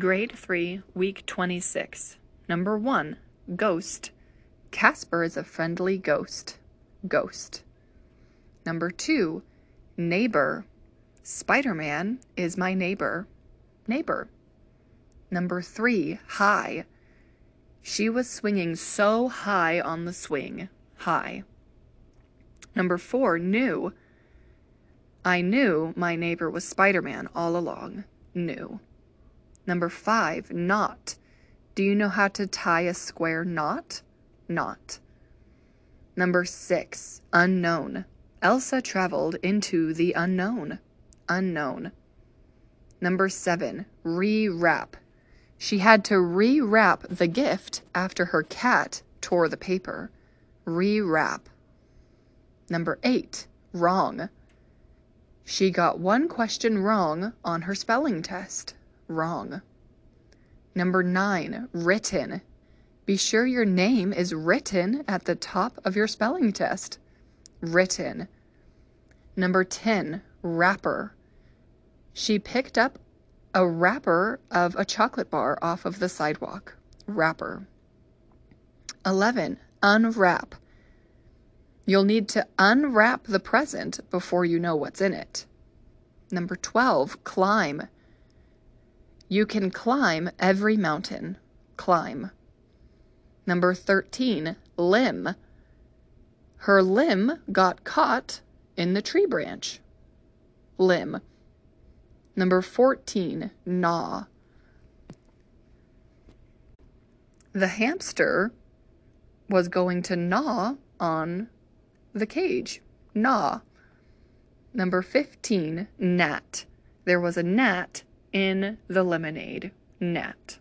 Grade 3, Week 26. Number 1. Ghost. Casper is a friendly ghost. Ghost. Number 2. Neighbor. Spider Man is my neighbor. Neighbor. Number 3. High. She was swinging so high on the swing. High. Number 4. Knew. I knew my neighbor was Spider Man all along. Knew. Number 5. Knot. Do you know how to tie a square knot? Knot. Number 6. Unknown. Elsa traveled into the unknown. Unknown. Number 7. Rewrap. She had to rewrap the gift after her cat tore the paper. Rewrap. Number 8. Wrong. She got one question wrong on her spelling test. Wrong. Number 9. Written. Be sure your name is written at the top of your spelling test. Written. Number 10. Wrapper. She picked up a wrapper of a chocolate bar off of the sidewalk. Wrapper. 11. Unwrap. You'll need to unwrap the present before you know what's in it. Number 12. Climb. You can climb every mountain. Climb. Number 13. Limb. Her limb got caught in the tree branch. Limb. Number 14. Gnaw. The hamster was going to gnaw on the cage. Gnaw. Number 15. Gnat. There was a gnat in the lemonade. Gnat.